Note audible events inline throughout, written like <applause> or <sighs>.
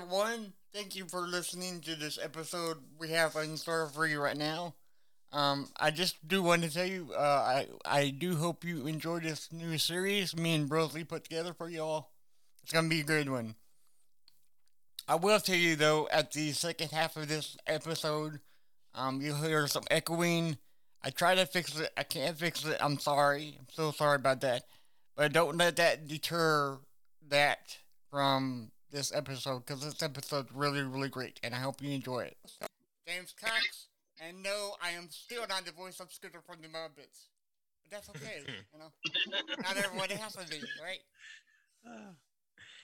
everyone. Thank you for listening to this episode we have in store for you right now. Um, I just do want to tell you, uh, I I do hope you enjoy this new series me and Brosley put together for y'all. It's gonna be a good one. I will tell you though, at the second half of this episode, um, you'll hear some echoing. I try to fix it. I can't fix it. I'm sorry. I'm so sorry about that. But don't let that deter that from this episode because this episode's really, really great, and I hope you enjoy it. James Cox, and no, I am still not the voice of Scooter from the Muppets, but that's okay. <laughs> you know, not everybody has to be, right? <sighs>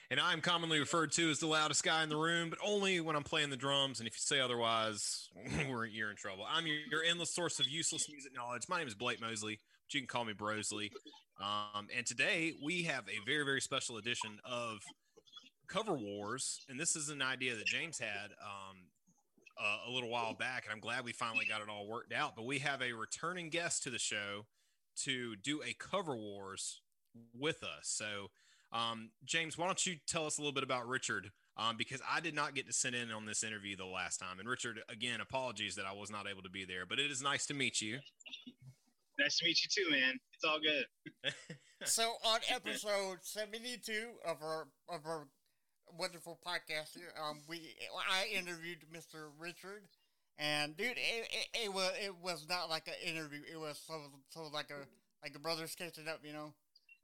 And I'm commonly referred to as the loudest guy in the room, but only when I'm playing the drums. And if you say otherwise, <laughs> we're you're in trouble. I'm your, your endless source of useless music knowledge. My name is Blake Mosley, but you can call me Brosley. Um, and today we have a very, very special edition of Cover Wars, and this is an idea that James had um, uh, a little while back, and I'm glad we finally got it all worked out. But we have a returning guest to the show to do a Cover Wars with us. So, um, James, why don't you tell us a little bit about Richard? Um, because I did not get to sit in on this interview the last time. And Richard, again, apologies that I was not able to be there, but it is nice to meet you. Nice to meet you too, man. It's all good. <laughs> so on episode 72 of our of our wonderful podcast here. Um, we I interviewed Mr. Richard, and dude, it, it, it was it was not like an interview. It was so so like a like a brothers catching up, you know.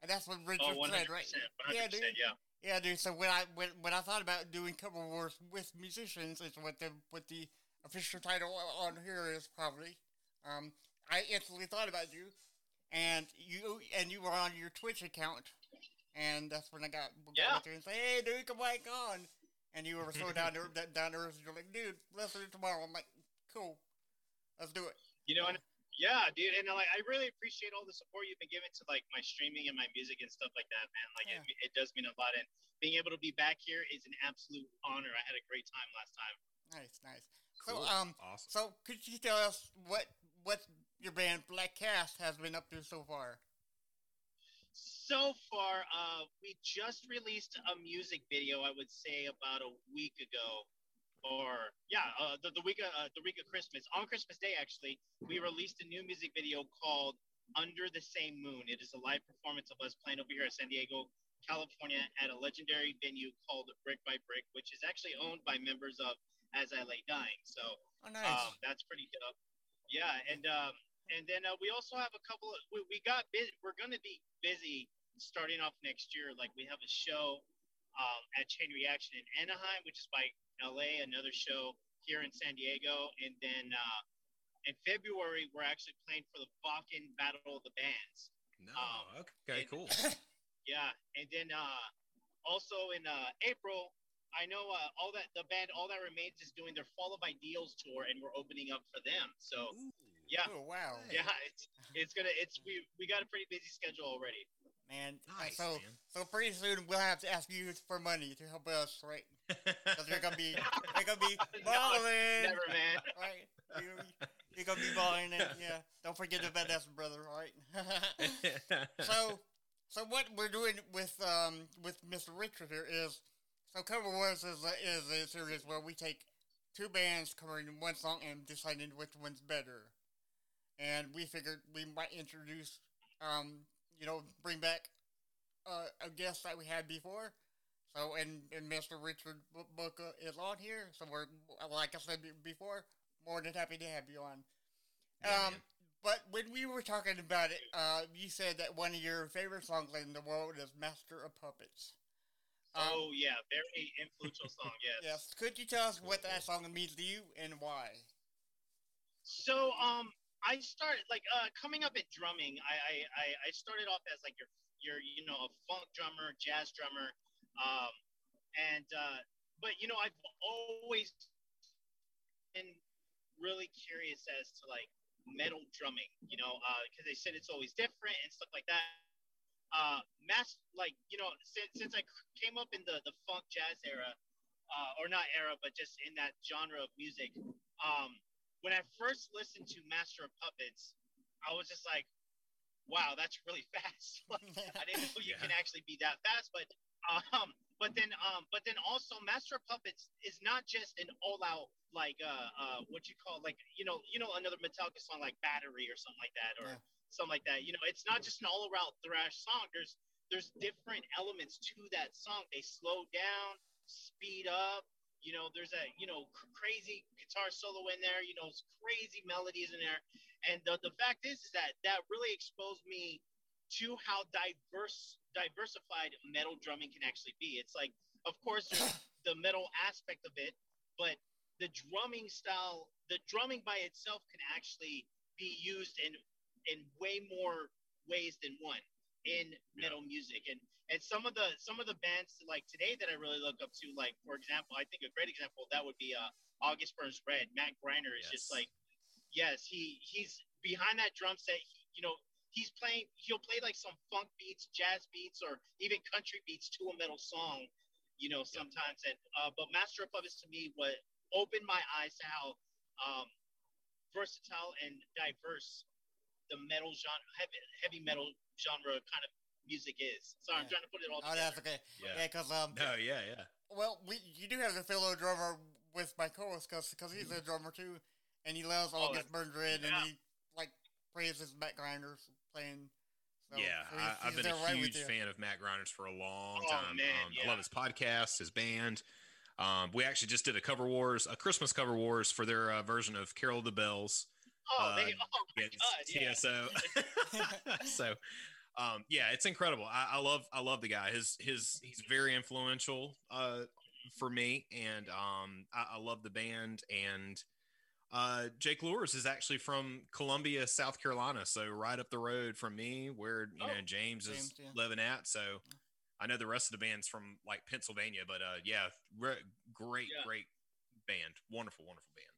And that's what Richard oh, said, right? Yeah, dude. Yeah. Yeah, dude. So when I when, when I thought about doing cover wars with musicians, it's what the what the official title on here is probably. Um, I instantly thought about you, and you and you were on your Twitch account and that's when I got, got yeah. with you and say, "Hey, dude, come back on." And you were so <laughs> down there, down there, you're like, "Dude, let's do it tomorrow." I'm like, "Cool, let's do it." You know, and yeah, dude, and like I really appreciate all the support you've been giving to like my streaming and my music and stuff like that, man. Like yeah. it, it does mean a lot, and being able to be back here is an absolute honor. I had a great time last time. Nice, nice. Cool. So, um, awesome. So, could you tell us what what your band Black Cast has been up to so far? So far, uh, we just released a music video. I would say about a week ago, or yeah, uh, the, the week of, uh, the week of Christmas. On Christmas Day, actually, we released a new music video called "Under the Same Moon." It is a live performance of us playing over here at San Diego, California, at a legendary venue called Brick by Brick, which is actually owned by members of As I Lay Dying. So oh, nice. um, that's pretty dope. Yeah, and um, and then uh, we also have a couple of we, we got busy. We're going to be busy starting off next year. Like we have a show um, at Chain Reaction in Anaheim, which is by LA. Another show here in San Diego, and then uh, in February we're actually playing for the Bakken Battle of the Bands. No, um, okay, and, cool. <laughs> yeah, and then uh, also in uh, April I know uh, all that the band All That Remains is doing their Fall of Ideals tour, and we're opening up for them. So Ooh. Yeah. Oh wow. Yeah, it's <laughs> it's gonna it's we we got a pretty busy schedule already. Man, nice, so man. so pretty soon we'll have to ask you for money to help us, right? <laughs> Because you're gonna be you're gonna be <laughs> balling. no, never, man. Right? You're, you're gonna be balling, and yeah. Don't forget about that, brother. All right. so so what we're doing with um with Mr. Richard here is so Cover Wars is a, is a series where we take two bands covering one song and deciding which one's better and we figured we might introduce, um, you know, bring back uh, a guest that we had before. So, and, and Mr. Richard Booker is on here. So we're, like I said before, more than happy to have you on. Yeah, um, but when we were talking about it, uh, you said that one of your favorite songs in the world is "Master of Puppets." Um, oh yeah, very influential song. Yes. <laughs> yes. Could you tell us what that song means to you and why? So, um, I started like uh, coming up at drumming. I, I I started off as like your your you know a funk drummer, jazz drummer, um, and uh, but you know I've always been really curious as to like metal drumming. You know, because uh, they said it's always different and stuff like that. Uh, mass like you know since since I came up in the the funk jazz era, uh, or not era, but just in that genre of music. Um, when I first listened to Master of Puppets, I was just like, wow, that's really <laughs> fast. <laughs> like, I didn't know you yeah. can actually be that fast. But um, but then um but then also Master of Puppets is not just an all out like uh uh what you call like you know you know another Metallica song like Battery or something like that or Yeah. something like that. You know, it's not just an all around thrash song. There's there's different elements to that song. They slow down, speed up. You know, there's a you know cr- crazy guitar solo in there. You know, it's crazy melodies in there. And the, the fact is, is that that really exposed me to how diverse diversified metal drumming can actually be. It's like, of course, <laughs> the metal aspect of it, but the drumming style, the drumming by itself can actually be used in in way more ways than one in Yeah. metal music. And and some of the some of the bands like today that I really look up to, like for example, I think a great example that would be uh August Burns Red. Matt Greiner is just like yes, he he's behind that drum set. He, you know, he's playing. He'll play like some funk beats, jazz beats, or even country beats to a metal song. You know, sometimes. And uh, but Master of Puppets to me what opened my eyes to how um, versatile and diverse the metal genre, heavy, heavy metal genre kind of music is. Sorry, I'm trying to put it all Oh, that's okay. Yeah. Yeah, because um, No, yeah, yeah. well, we you do have the fellow drummer with my co-host because he's a drummer too, and he loves Oh, this Burns Red, yeah. and he like praises Matt Greiner's playing. So, yeah, so he's- I, I've been a right huge fan of Matt Greiner's for a long Oh, time. man, um, I love his podcast, his band. Um, we actually just did a cover wars, a Christmas cover wars for their uh, version of Carol of the Bells. Oh, they, uh, oh my god, yeah. TSO. <laughs> <laughs> so, um, yeah, it's incredible. I, I love, I love the guy. His, his, he's very influential uh, for me, and um, I, I love the band. And uh, Jake Luhrs is actually from Columbia, South Carolina, so right up the road from me, where you Oh, know James, is James, yeah. living at. So. I know the rest of the band's from like Pennsylvania, but uh, yeah, re- great, Yeah. great band, wonderful, wonderful band.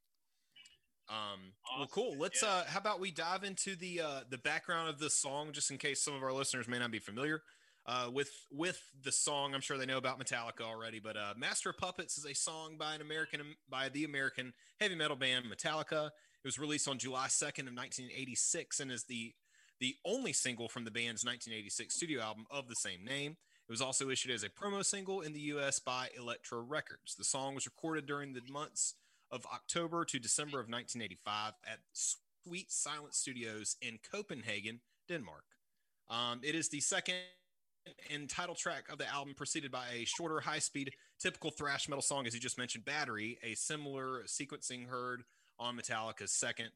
Um, well, cool. Let's yeah. uh, how about we dive into the uh, the background of this song, just in case some of our listeners may not be familiar uh, with with the song. I'm sure they know about Metallica already, but uh, "Master of Puppets" is a song by an American by the American heavy metal band Metallica. It was released on July 2nd of 1986 and is the the only single from the band's 1986 studio album of the same name. It was also issued as a promo single in the US by Elektra Records. The song was recorded during the months of October to December of 1985 at Sweet Silence Studios in Copenhagen, Denmark. Um, it is the second and title track of the album, preceded by a shorter, high speed, typical thrash metal song, as you just mentioned, Battery, a similar sequencing heard on Metallica's second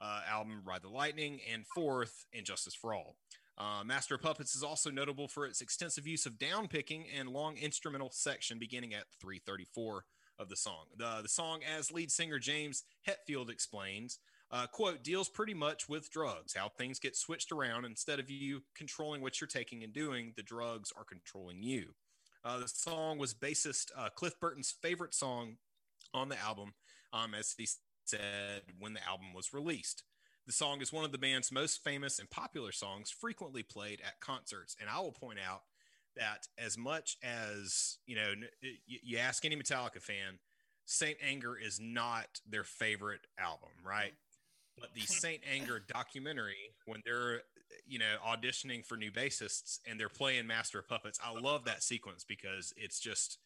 uh, album, Ride the Lightning, and fourth, And Justice for All. Uh, Master of Puppets is also notable for its extensive use of down picking and long instrumental section beginning at 334 of the song. The, the song, as lead singer James Hetfield explains, uh, quote, deals pretty much with drugs, how things get switched around. Instead of you controlling what you're taking and doing, the drugs are controlling you. Uh, the song was bassist uh, Cliff Burton's favorite song on the album, um, as he said when the album was released. The song is one of the band's most famous and popular songs, frequently played at concerts. And I will point out that as much as you know, you, ask any Metallica fan, Saint Anger is not their favorite album, right? But the <laughs> Saint Anger documentary, when they're you know auditioning for new bassists and they're playing Master of Puppets, I love that sequence because it's just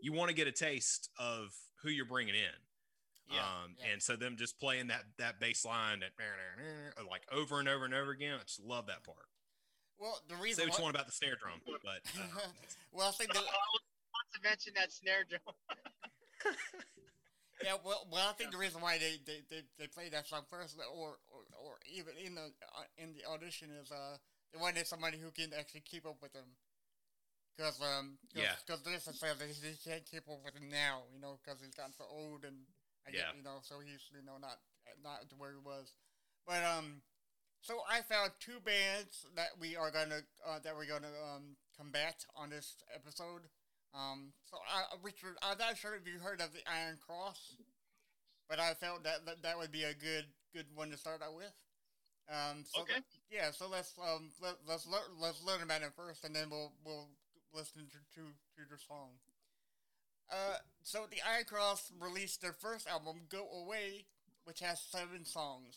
you want to get a taste of who you're bringing in. Yeah, um, yeah. and so them just playing that that bass line that like over and over and over again. I just love that part. Well, the Say reason what you why, want about the snare drum, but uh, <laughs> well, I think I the, <laughs> was about to mention that snare drum. <laughs> yeah, well, well, I think the reason why they, they, they, they played that song first, or or, or even in the uh, in the audition, is uh they wanted somebody who can actually keep up with them. Because um, cause, Yeah. because Listen says that he can't keep up with him now, you know, because he's gotten so old and I Yeah. get, you know, so he's you know not not to where he was. But um, so I found two bands that we are gonna uh, that we're gonna um combat on this episode. Um, so I, Richard, I'm not sure if you heard of the Iron Cross, but I felt that that, that would be a good good one to start out with. Um, so Okay. yeah, so let's um let, let's learn let's learn about it first, and then we'll we'll listen to to, to the song. Uh, so the Iron Cross released their first album, Go Away, which has seven songs.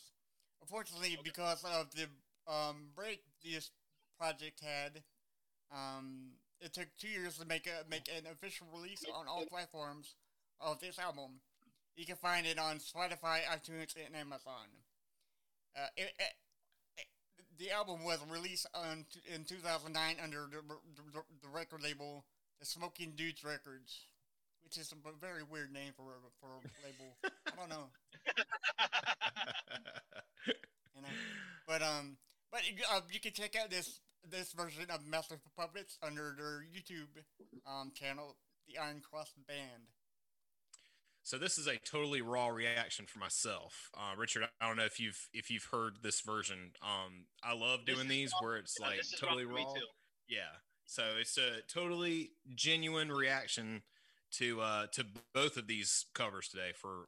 Unfortunately, because of the um break this project had, um, it took two years to make a make an official release on all platforms of this album. You can find it on Spotify, iTunes, and Amazon. Uh, it, it, it, the album was released on, in 2009 under the, the, the record label The Smoking Dudes Records, which is a very weird name for a, for a label. I don't know. <laughs> <laughs> You know, but um, but uh, you can check out this this version of Master of Puppets under their YouTube um channel, the Iron Cross Band. So this is a totally raw reaction for myself, uh, Richard. I don't know if you've if you've heard this version. Um, I love doing these raw. where it's Yeah, like this totally raw raw. too. Yeah. So it's a totally genuine reaction to uh to both of these covers today for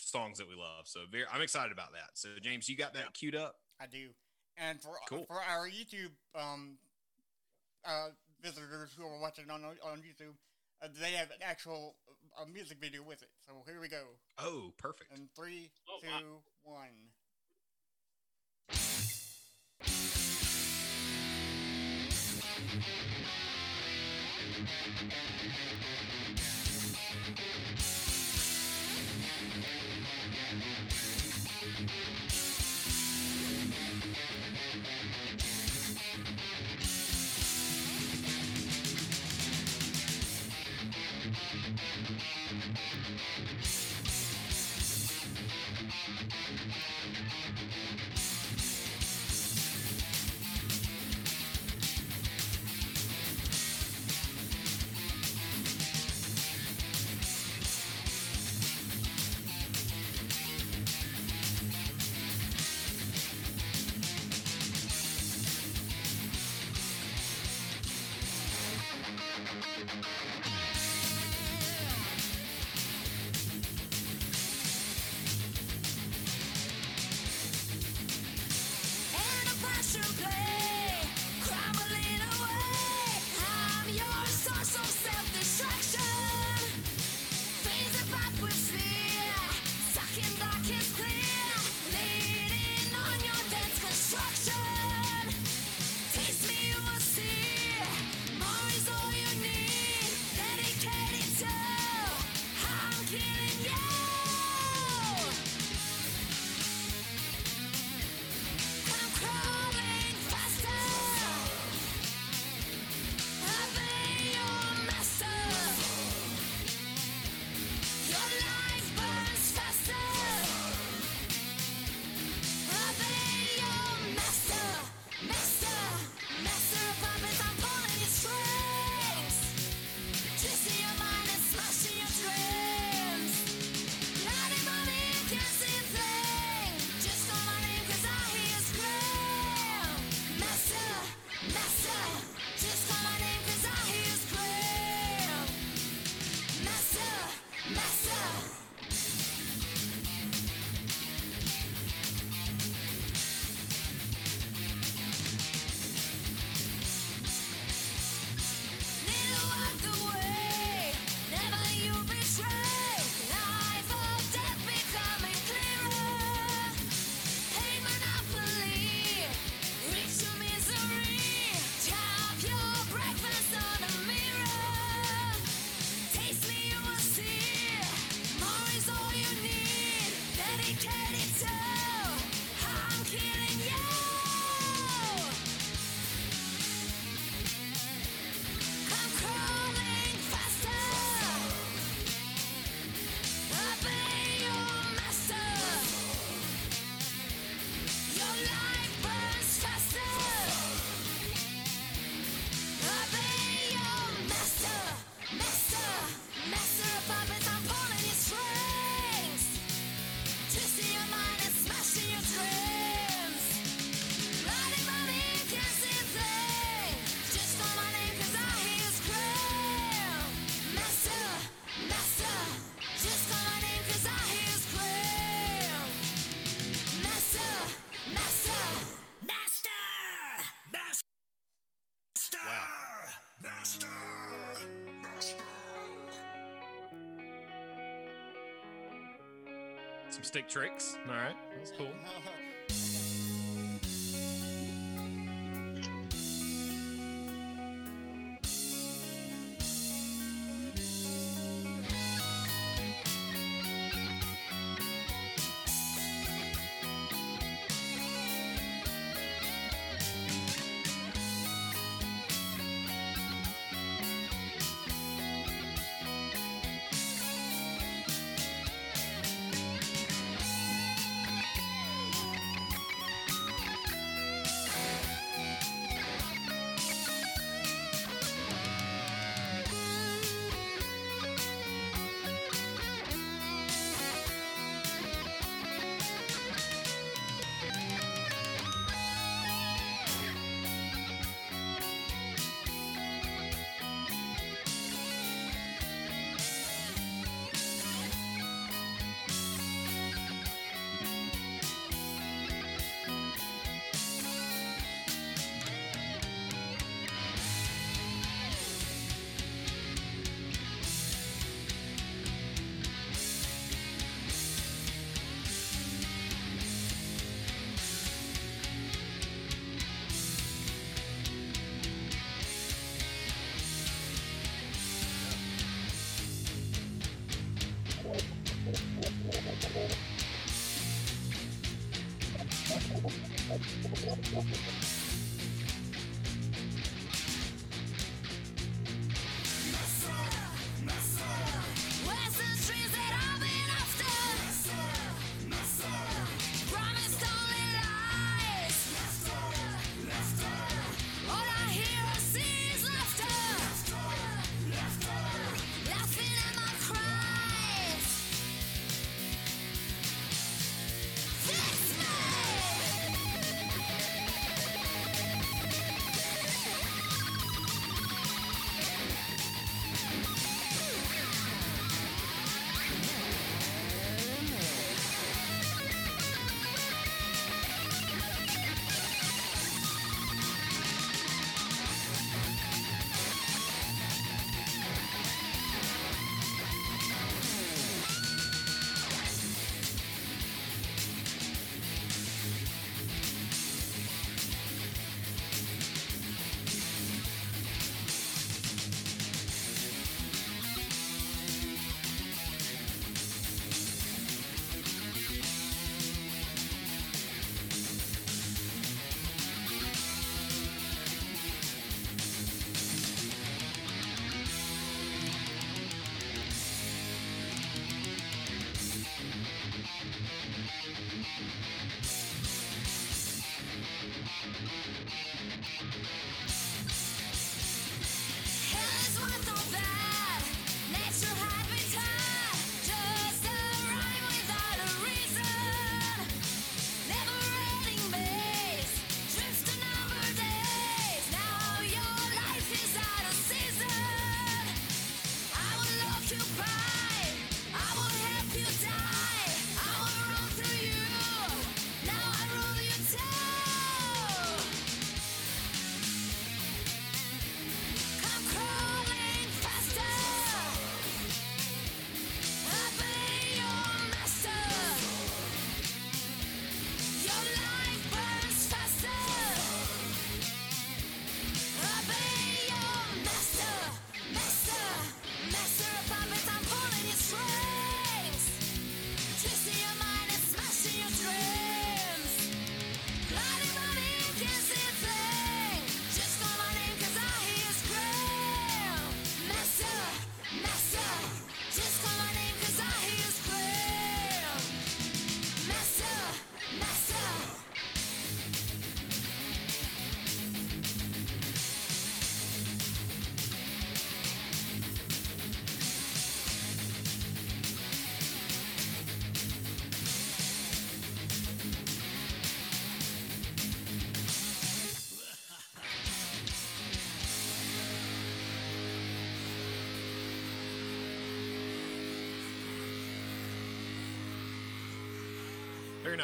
songs that we love. So very, I'm excited about that. So James, you got that Yeah. queued up? I do, and for Cool. for our YouTube um uh visitors who are watching on on YouTube, uh, they have an actual uh, music video with it. So here we go. Oh, perfect. In three, Oh, two, wow. one. And Some stick tricks. All right. That's cool. <laughs>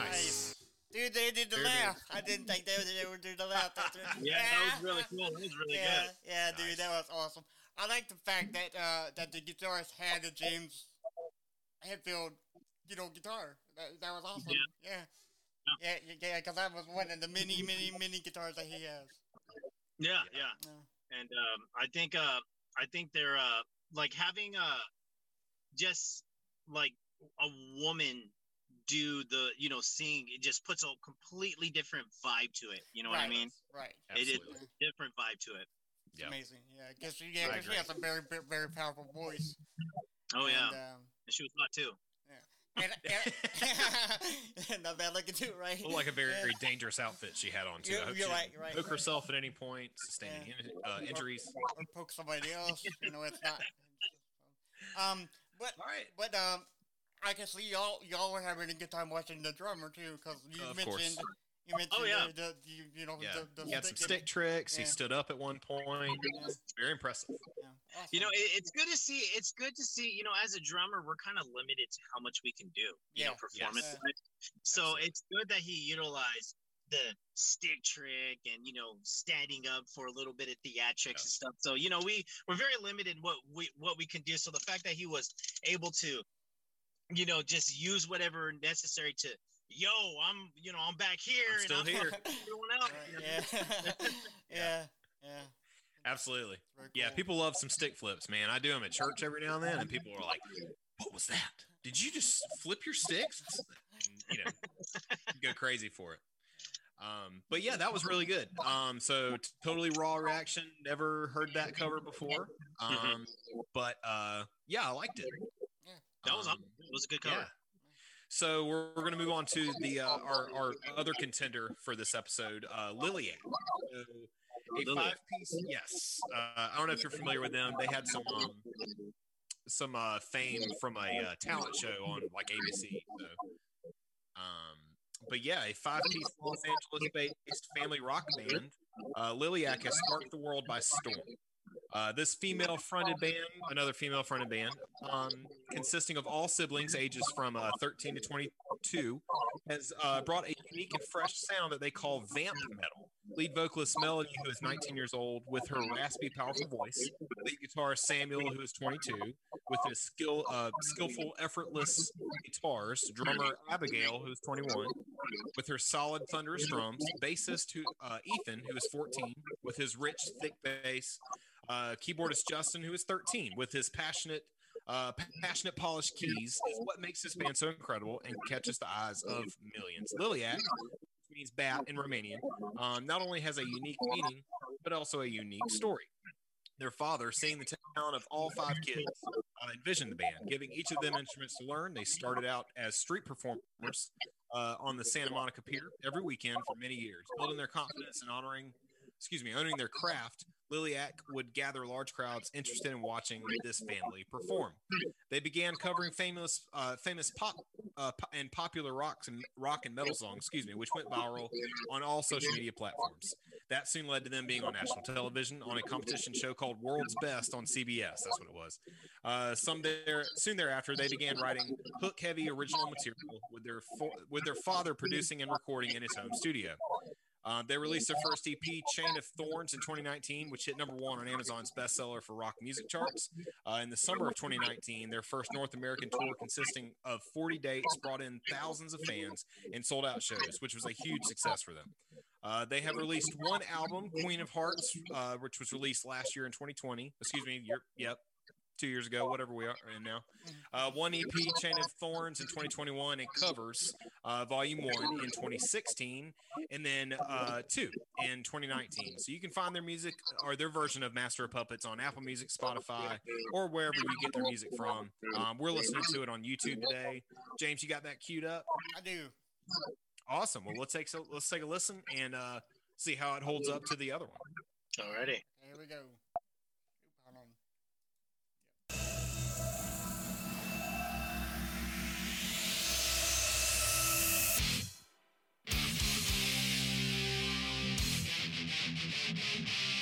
nice. Nice. Dude, they did the Very laugh. I didn't think they would, they would do the laugh. Yeah, that was <laughs> really cool. That was really yeah, good. Yeah, dude, that was awesome. I like the fact that uh, that the guitarist had a James Hetfield, you know, guitar. That, that was awesome. Yeah. Yeah, yeah, yeah, because that was one of the many, many, many guitars that he has. Yeah, Yeah. yeah. Yeah. And um, I think uh, I think they're uh, like having uh, just like a woman do the you know sing. It just puts a completely different vibe to it. You know what I mean? Right. It is Absolutely. a different vibe to it. It's Yeah. amazing. Yeah, because she, yeah, she has a very, very, very powerful voice. Oh yeah, And, um, and she was hot too. and, and <laughs> not bad looking too, right? Well, like a very, very dangerous outfit she had on too. You're- I hope you're she right, you're right, poke right. herself at any point, sustaining in, uh, injuries. or poke somebody else. You know, it's not. <laughs> Um, but All right. but um, I can see y'all y'all were having a good time watching the drummer too, because you Of mentioned course. you oh, mentioned Oh, yeah. the, the you, you know Yeah, the, the he had some stick- stick tricks. He stood up at one point. Yeah. Very impressive. Yeah, awesome. You know, it, it's good to see. It's good to see. You know, as a drummer, we're kind of limited to how much we can do. You know, performance. Yes. wise. So Absolutely. it's good that he utilized the stick trick and you know standing up for a little bit of theatrics and stuff. So you know, we we're very limited in what we what we can do. So the fact that he was able to, you know, just use whatever necessary to. Yo, I'm, you know, I'm back here, I'm still and here. everyone else. Right, yeah. <laughs> <laughs> yeah, yeah, Absolutely. Very Yeah, people love some stick flips, man. I do them at church every now and then, and people are like, "What was that? Did you just flip your sticks?" And, you know, go crazy for it. Um, but yeah, that was really good. Um, so t- totally raw reaction. Never heard that cover before. Mm-hmm. Um, but uh, yeah, I liked it. That was Um. It was a good cover. yeah. So we're, we're going to move on to the uh, our our other contender for this episode, uh, Liliac. So a Liliac. five piece. Yes, uh, I don't know if you're familiar with them. They had some um, some uh, fame from a uh, talent show on like ABC. So, um, but yeah, a five piece Los Angeles based family rock band, uh, Liliac has sparked the world by storm. Uh, this female fronted band, another female fronted band, um, consisting of all siblings ages from uh, 13 to 22, has uh, brought a unique and fresh sound that they call vamp metal. Lead vocalist Melody, who is 19 years old, with her raspy, powerful voice. Lead guitarist Samuel, who is 22, with his skill, uh, skillful, effortless guitars. Drummer Abigail, who is 21, with her solid, thunderous drums. Bassist who, uh, Ethan, who is 14, with his rich, thick bass. Uh, keyboardist Justin, who is 13, with his passionate, uh, passionate, polished keys, is what makes this band so incredible and catches the eyes of millions. Liliac, which means bat in Romanian, um, not only has a unique meaning, but also a unique story. Their father, seeing the talent of all five kids, uh, envisioned the band, giving each of them instruments to learn. They started out as street performers uh, on the Santa Monica Pier every weekend for many years, building their confidence and honoring, excuse me, owning their craft. Liliac would gather large crowds interested in watching this family perform. They began covering famous, uh, famous pop uh, and popular rocks and rock and metal songs, excuse me, which went viral on all social media platforms. That soon led to them being on national television on a competition show called World's Best on CBS. That's what it was. Uh, some there, soon thereafter, they began writing hook-heavy original material with their fo- with their father producing and recording in his home studio. Uh, they released their first EP, Chain of Thorns, in 2019, which hit number one on Amazon's bestseller for rock music charts. Uh, in the summer of 2019, their first North American tour, consisting of 40 dates, brought in thousands of fans and sold out shows, which was a huge success for them. Uh, they have released one album, Queen of Hearts, uh, which was released last year in 2020. Excuse me, year, yep, two years ago, whatever we are in now. Uh, one EP, Chain of Thorns, in 2021, and covers uh, Volume One in 2016, and then uh, two in 2019. So you can find their music or their version of Master of Puppets on Apple Music, Spotify, or wherever you get their music from. Um, we're listening to it on YouTube today. James, you got that queued up? I do. Awesome. Well, let's take so let's take a listen and uh, see how it holds up to the other one. Alrighty. Here we go. Shh, shh, shh.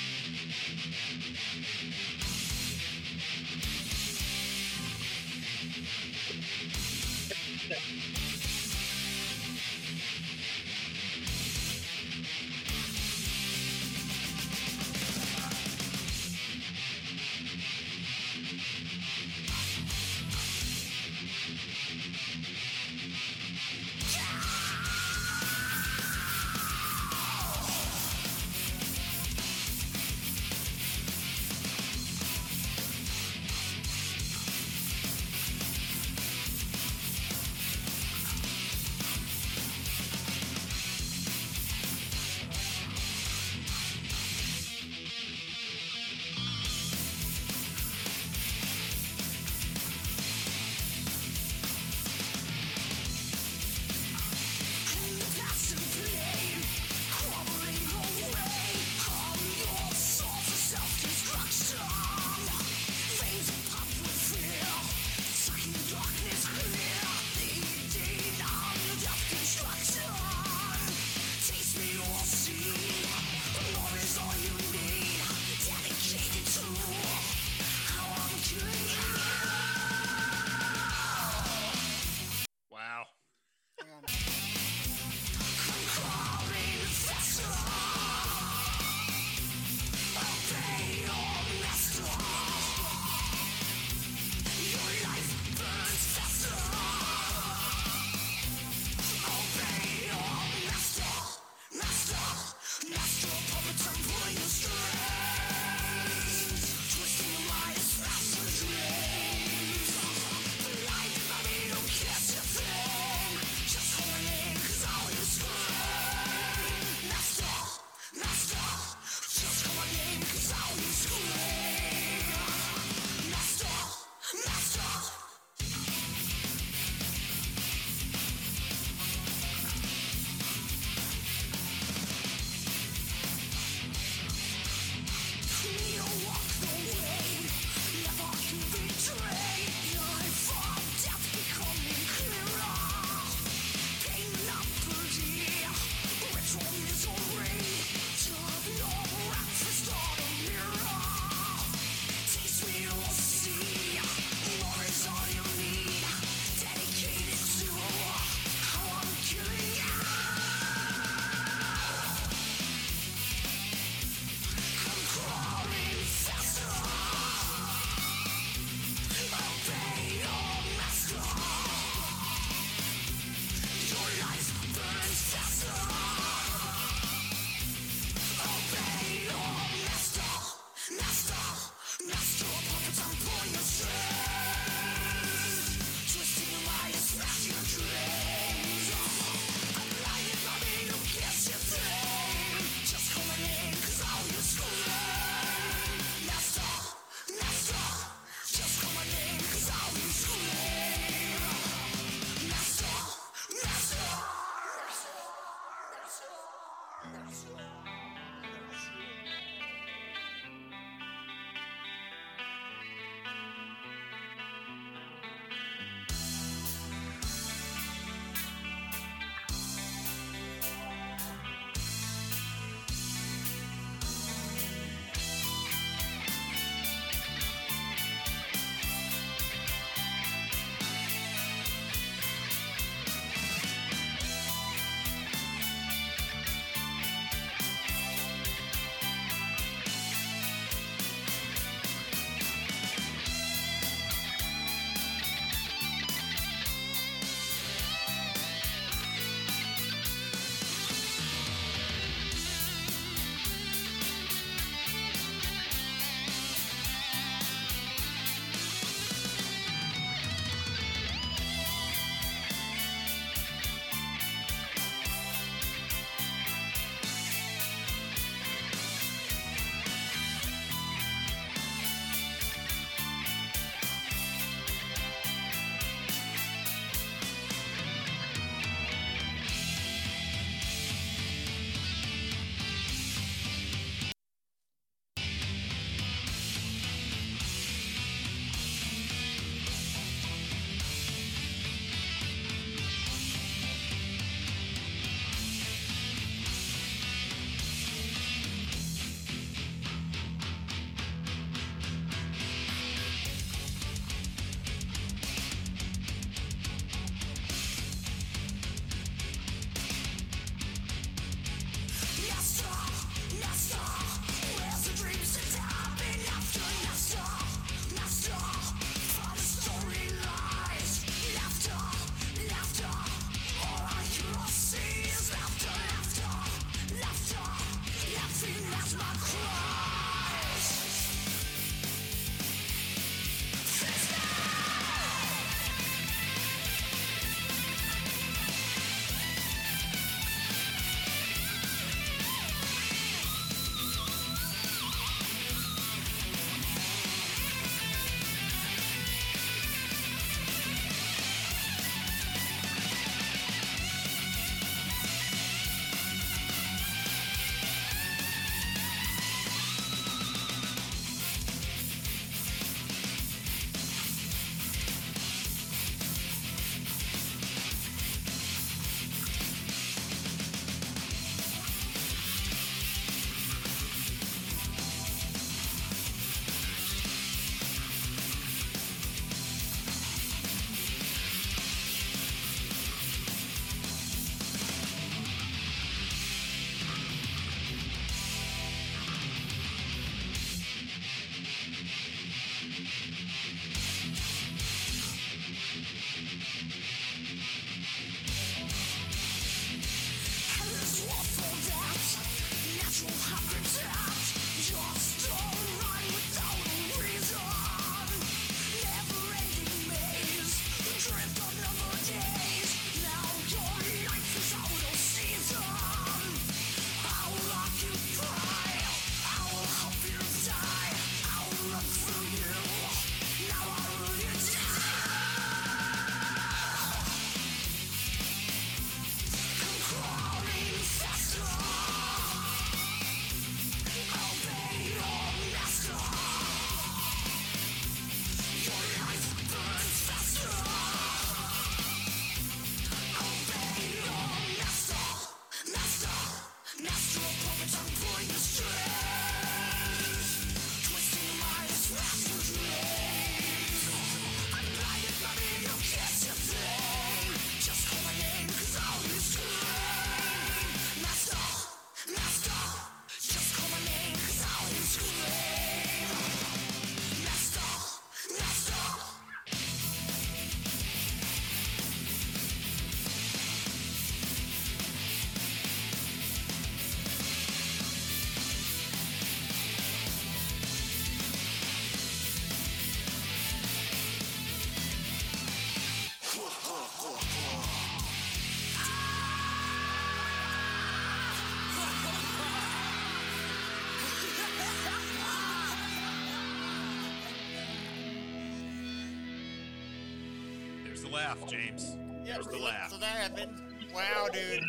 The laugh, James. Yeah, There's the so, laugh. so that happened. Wow, dude.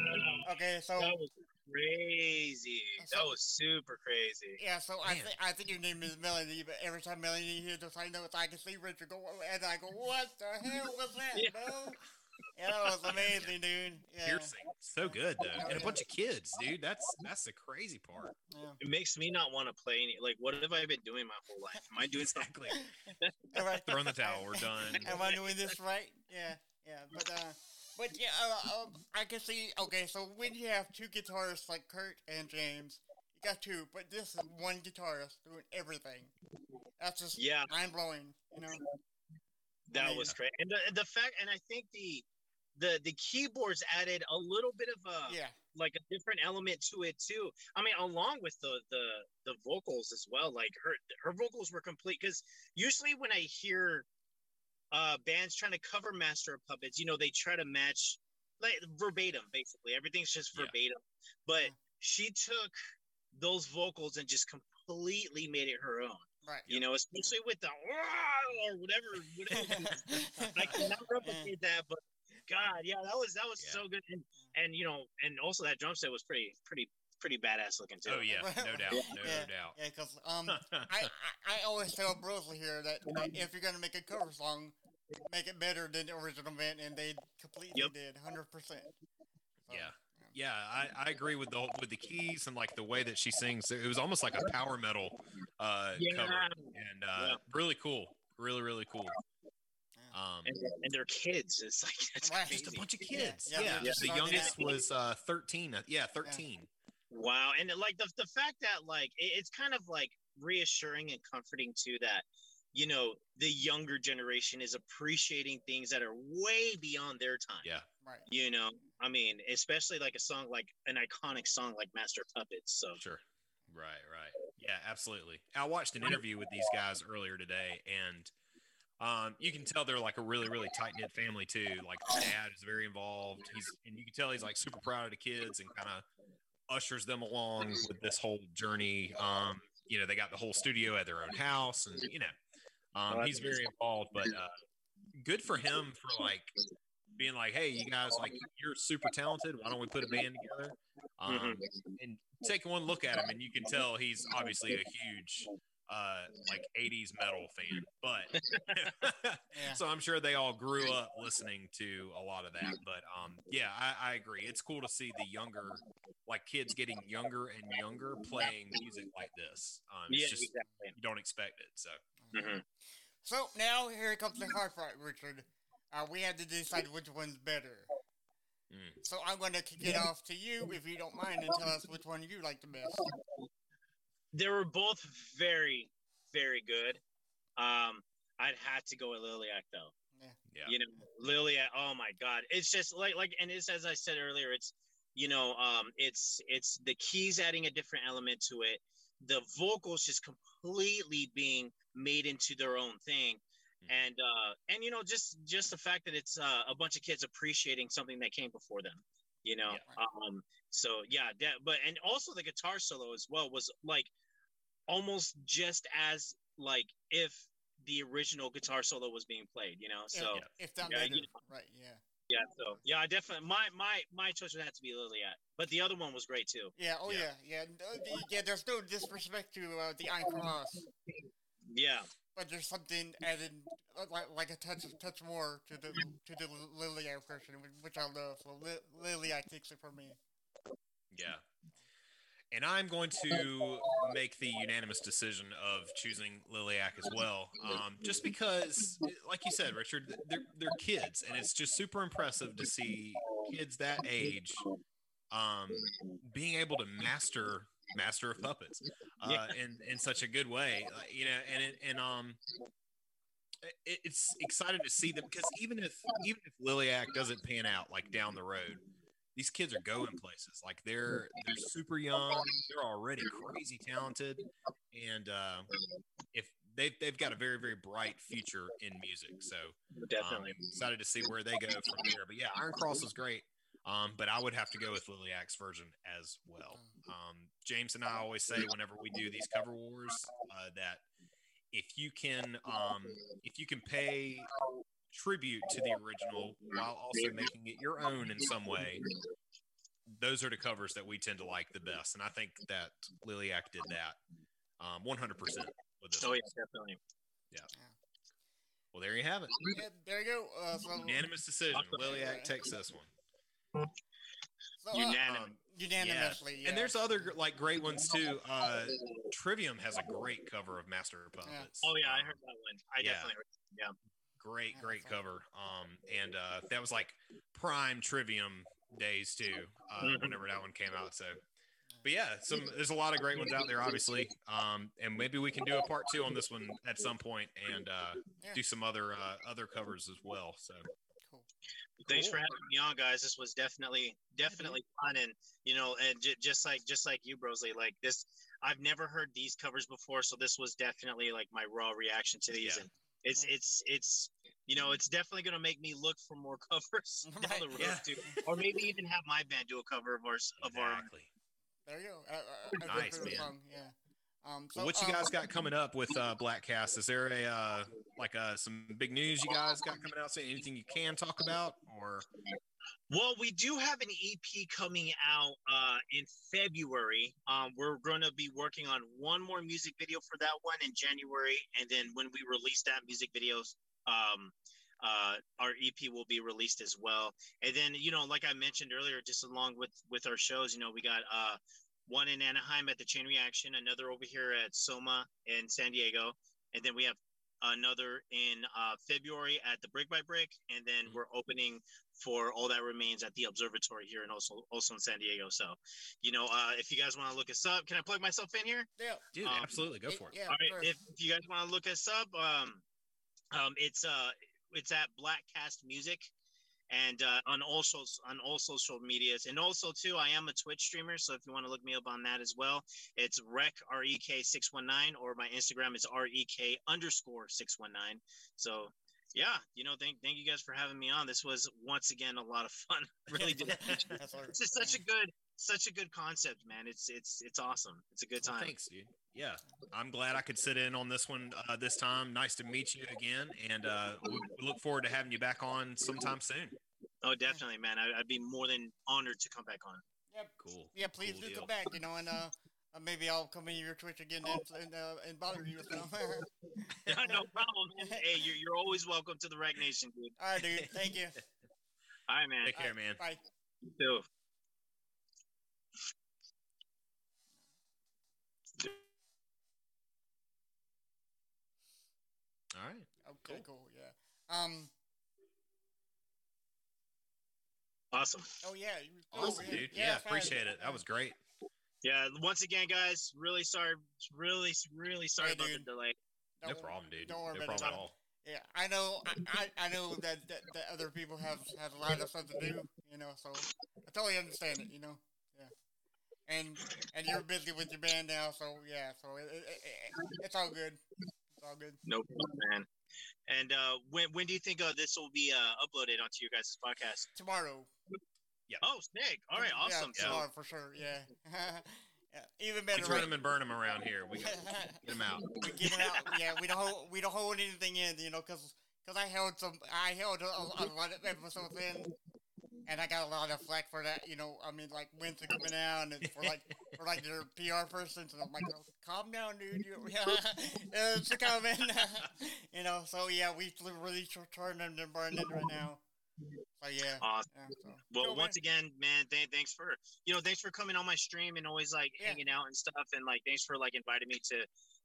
Okay, so That was crazy. That was super crazy. yeah, so I Man. think I think your name is Melanie, but every time Melanie hears the side notes, I can see Richard go, and I go, "What the hell was that, <laughs> Yeah. bro?" Yeah, that was amazing, dude. Yeah, Piercing. So good though. Oh, and a bunch of kids, dude. That's that's the crazy part. yeah. It makes me not want to play any. Like, what have I been doing my whole life? Am I doing something? Exactly. <laughs> Am I- Throw in the towel. We're done. <laughs> Am I doing this right? Yeah, yeah, but uh, but yeah, uh, um, I can see. Okay, so when you have two guitarists like Kirk and James, you got two, but this is one guitarist doing everything. That's just Yeah. mind blowing. You know? That mean- was great, and the the fact, and I think the the the keyboards added a little bit of a Yeah, like a different element to it too. I mean, along with the the the vocals as well. Like her her vocals were complete because usually when I hear uh bands trying to cover Master of Puppets, you know, they try to match like verbatim, basically everything's just Yeah. verbatim. But Yeah. she took those vocals and just completely made it her own. right. You know, especially with the or whatever, whatever. <laughs> I cannot replicate that, but God, yeah, that was that was Yeah. so good, and and you know, and also that drum set was pretty pretty pretty badass looking too. Oh yeah, <laughs> no doubt, no Yeah. doubt. Yeah, because um, <laughs> I, I I always tell Brosley here that, <laughs> that if you're gonna make a cover song, make it better than the original band, and they completely Yep. did, hundred percent. Yeah. Yeah, I, I agree with the with the keys and like the way that she sings. It was almost like a power metal uh, Yeah. cover, and uh, Yeah. really cool, really really cool. Um, and, and their kids, it's like it's Right. just a bunch of kids. yeah, Yeah, they're the youngest was uh, thirteen. uh, Yeah, thirteen. Wow, and like the the fact that like it, it's kind of like reassuring and comforting too that you know the younger generation is appreciating things that are way beyond their time. Yeah. Right. You know, I mean, especially like a song like an iconic song like Master of Puppets. So Sure. Right, right. Yeah, absolutely. I watched an interview with these guys earlier today, and um, you can tell they're like a really, really tight knit family too. Like the dad is very involved. He's and you can tell he's like super proud of the kids and kind of ushers them along with this whole journey. Um, you know, they got the whole studio at their own house, and you know, um, he's very involved. But uh, good for him for like being like, hey, you guys, like you're super talented. Why don't we put a band together? Um, Mhm. and take one look at him and you can tell he's obviously a huge uh like 80s metal fan but <laughs> Yeah. <laughs> so i'm sure they all grew up listening to a lot of that but um yeah I, I agree it's cool to see the younger like kids getting younger and younger playing music like this um it's yeah, just exactly. you don't expect it so Mhm. So now here comes the hard part, Richard. Uh, we had to decide which one's better. Mm. So I'm going to kick it off to you, if you don't mind, and tell us which one you like the best. They were both very, very good. Um, I'd have to go with Liliac though. yeah You know, Liliac. Oh my God, it's just like like, and it's as I said earlier, it's you know, um, it's it's the keys adding a different element to it. The vocals just completely being made into their own thing, Mhm. and uh, and you know, just just the fact that it's uh, a bunch of kids appreciating something that came before them. You know, Yeah. um, so yeah, that, but and also the guitar solo as well was like almost just as like if the original guitar solo was being played, you know. So if, if yeah, better, you right? Yeah, yeah, so yeah, I definitely my my my choice would have to be Liliac, but the other one was great too. yeah. Oh Yeah. yeah, yeah. yeah there's no disrespect to uh, the Iron Cross, Yeah, but there's something added, like, like a touch, touch more to the to the Liliac version, which- I love. So Li- Liliac takes it for me. Yeah. And I'm going to make the unanimous decision of choosing Liliac as well, um, just because, like you said, Richard, they're they're kids, and it's just super impressive to see kids that age um, being able to master master of puppets <laughs> uh, Yeah. in in such a good way, uh, you know, and it, and um. it- It's exciting to see them because even if even if Liliac doesn't pan out like down the road, these kids are going places. Like they're they're super young. They're already crazy talented, and uh, if they've they've got a very very bright future in music. So um, definitely. excited to see where they go from there. But yeah, Iron Cross was great. Um, but I would have to go with Liliac's version as well. Um, James and I always say whenever we do these cover wars uh, that if you can um, if you can pay tribute to the original while also making it your own in some way. Those are the covers that we tend to like the best, and I think that Liliac did that um, 100% with this. Oh one. yeah, definitely. Yeah. yeah. Well, there you have it. Yeah, there you go. Uh, so, Unanimous decision. Liliac takes this one. So, uh, Unanimous. Um, unanimously. Yeah. And there's other like great ones too. Uh, Trivium has a great cover of Master of Puppets. Oh yeah, I Um, heard that one. I yeah. definitely heard. great, Yeah, great that's awesome. cover. Um, and uh, that was like prime Trivium days too. Uh, Mhm. whenever that one came out. So, but yeah, some there's a lot of great ones out there, obviously. Um, and maybe we can do a part two on this one at some point and uh, Yeah. do some other uh, other covers as well. So, Cool. Thanks for having me on, guys. This was definitely definitely fun, and you know, and j- just like just like you, Brosley, like this, I've never heard these covers before, so this was definitely like my raw reaction to these, Yeah. and it's it's it's you know, it's definitely gonna make me look for more <laughs> covers down the road Yeah. too, or maybe even have my band do a cover of ours of our. exactly. There you go. Uh, uh, a Nice, man. Yeah. Um, so, Well, what you um, guys got coming up with uh, Black Cast? Is there a uh, like uh, some big news you guys got coming out? Say anything you can talk about, or Well, we do have an EP coming out uh, in February. Um, we're going to be working on one more music video for that one in January, and then when we release that music video, um, uh, our EP will be released as well. And then, you know, like I mentioned earlier, just along with with our shows, you know, we got uh, one in Anaheim at the Chain Reaction, another over here at Soma in San Diego, and then we have another in uh, February at the Brick by Brick, and then Mhm. we're opening for all that remains at the observatory here in also also in San Diego. So, you know, uh, if you guys want to look us up, can I plug myself in here? Yeah. dude, Um, absolutely go for it. Yeah. all right, if, if you guys want to look us up, um, um, it's uh, it's at Black Cast Music, and uh, on all social on all social medias, and also too, I am a Twitch streamer, so if you want to look me up on that as well, it's rec r e k six one nine, or my Instagram is r e k underscore six one nine. So. Yeah, you know, thank thank you guys for having me on. This was once again a lot of fun. <laughs> Really did. This is <laughs> such a good, such a good concept, man. It's it's it's awesome. It's a good Well, time. thanks, dude. Yeah, I'm glad I could sit in on this one uh, this time. Nice to meet you again, and uh, we we look forward to having you back on sometime soon. Oh, definitely, man. I, I'd be more than honored to come back on. Yep. Cool. Yeah, please Cool do deal. come back, you know, and uh, uh, maybe I'll come in your Twitch again and and, uh, and bother you with them. <laughs> no problem. Hey, you're, you're always welcome to the Rec Nation, dude. All right, dude. Thank you. <laughs> All right, man. Take care, All man. Bye. You too. All right. Okay, cool. Yeah. Um. Awesome. Oh yeah. you- oh, Awesome, dude. yeah, Yeah, appreciate it. That was great. Yeah. Once again, guys, really sorry. Really, really sorry Hey, about dude. the delay. No Don't- problem, dude. Don't worry no about problem it. at all. Yeah, I know. I, I, I know that, that that other people have have a lot of stuff to do. You know, so I totally understand it. You know. Yeah. And and you're busy with your band now, so yeah. So it, it, it, it's all good. It's all good. No problem, man. And uh, when when do you think uh, this will be uh, uploaded onto your guys' podcast? Tomorrow. Yeah. Oh, snake. All right, awesome. Yeah, So, tomorrow for sure. Yeah. <laughs> yeah. Even We better. turn right? them and burn them around here. We get <laughs> them out. we get 'em out. Yeah, we don't hold, we don't hold anything in, you know, because cause I held some I held a, a lot of episodes in, and I got a lot of flack for that. You know, I mean, like Winston coming out and for like for like their PR person, and I'm like, oh, calm down, dude. You, <laughs> it's coming. <laughs> you know, so yeah, we really turn them and burn it right now. So yeah. awesome. yeah so. Well, man. once again, man, th- thanks for you know, thanks for coming on my stream and always like Yeah. hanging out and stuff, and like thanks for like inviting me to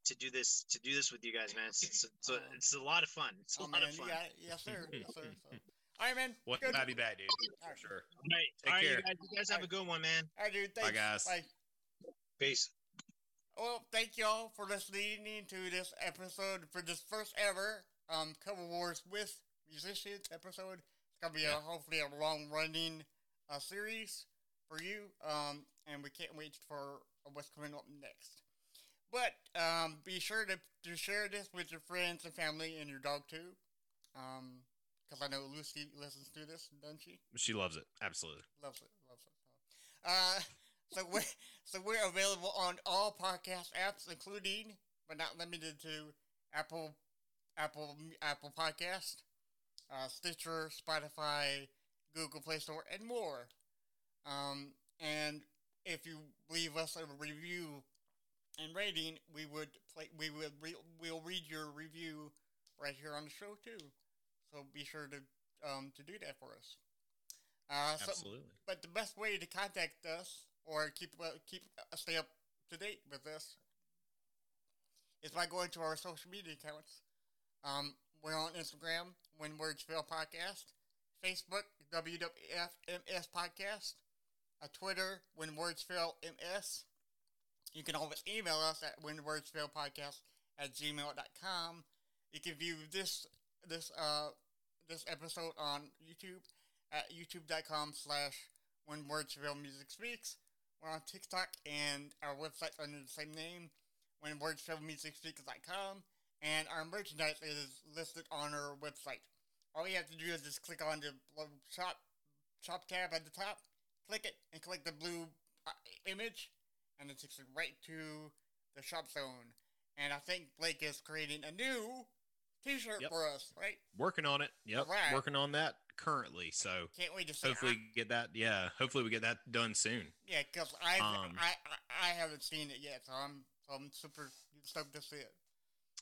to do this to do this with you guys, man. It's it's, it's, a, it's a lot of fun. It's a Oh lot man, of fun. yeah, yes sir, yes sir. So. All right, man. What Good. glad to be back, dude. All right. For sure. All right, Take all right, care. you guys, you guys have a good one, man. All right, dude. Bye, Thanks. guys. Bye. Peace. Well, thank y'all for listening to this episode for this first ever um cover wars with musicians episode. It's gonna be Yeah. a hopefully a long running uh, series for you. Um, and we can't wait for what's coming up next. But um, be sure to, to share this with your friends and family and your dog too. Um, because I know Lucy listens to this, doesn't she? She loves it. Absolutely. loves it, loves it. Uh, so we're so we're available on all podcast apps, including but not limited to Apple, Apple, Apple Podcast, uh, Stitcher, Spotify, Google Play Store, and more. Um, and if you leave us a review and rating, we would play. We would re- we'll read your review right here on the show too. So be sure to um, to do that for us. Uh, so, Absolutely. but the best way to contact us or keep uh, keep uh, stay up to date with us is by going to our social media accounts. Um, we're on Instagram, When Words Fail Podcast, Facebook, WWFMS Podcast, uh, Twitter, When Words Fail MS. You can always email us at When Words Fail Podcast at gmail.com. You can view this this uh this episode on YouTube at youtube.com slash when words fail music speaks. We're on TikTok and our website's under the same name, when words fail music speaks.com. And our merchandise is listed on our website. All you have to do is just click on the little shop shop tab at the top, click it, and click the blue uh, image, and it takes you right to the shop zone. And I think Blake is creating a new T-shirt Yep. for us, right? Working on it. Yep. Alright. Working on that currently. So Can't wait to see. hopefully get that. Yeah. Hopefully we get that done soon. Yeah, because I, Um, I I I haven't seen it yet, so I'm so I'm super stoked to see it.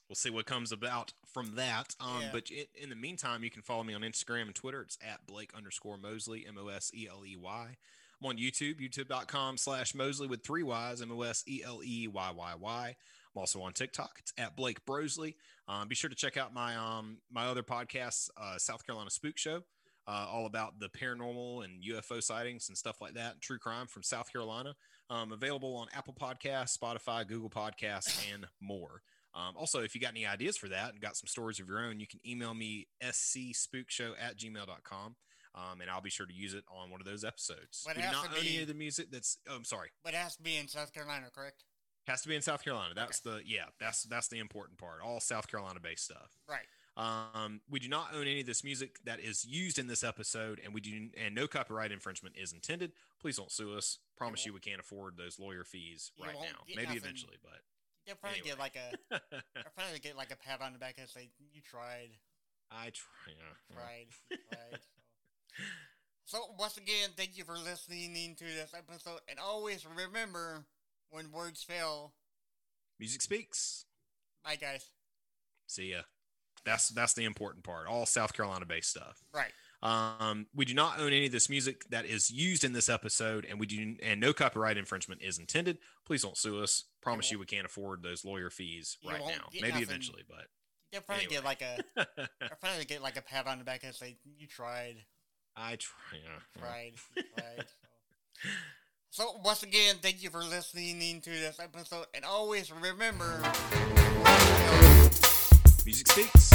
We'll see what comes about from that. Um, Yeah. But in, in the meantime, you can follow me on Instagram and Twitter. It's at Blake underscore Mosley, M O S E L E Y. I'm on YouTube, youtube.com slash Mosley with three Y's, M O S E L E Y Y Y. I'm also on TikTok. It's at Blake Brosley. Um, be sure to check out my um my other podcasts, uh, South Carolina Spook Show, uh, all about the paranormal and UFO sightings and stuff like that, true crime from South Carolina. Um, available on Apple Podcasts, Spotify, Google Podcasts, and more. Um, also, if you got any ideas for that and got some stories of your own, you can email me scspookshow at gmail.com. Um, and I'll be sure to use it on one of those episodes. But it we do has not to own any of the music that's. Oh, I'm sorry. But it has to be in South Carolina, correct? Has to be in South Carolina. That's the yeah. That's that's the important part. All South Carolina based stuff. Right. Um, we do not own any of this music that is used in this episode, and we do and no copyright infringement is intended. Please don't sue us. Promise you we can't afford those lawyer fees right now. Maybe nothing. eventually, but They'll probably Anyway. get like a they'll probably get like a pat on the back and say, "You tried, I try. Yeah, tried, you tried." So. so once again, thank you for listening to this episode, and always remember when words fail. Music speaks. Bye, guys. See ya. That's that's the important part. All South Carolina based stuff. Right. Um, we do not own any of this music that is used in this episode, and we do and no copyright infringement is intended. Please don't sue us. Promise You you we can't afford those lawyer fees right now. Maybe nothing. eventually, but They'll probably Anyway. get like a <laughs> they'll probably get like a pat on the back and say, "You tried, I try. Yeah. tried, you <laughs> tried." So. So once again, thank you for listening to this episode, and always remember. Music speaks.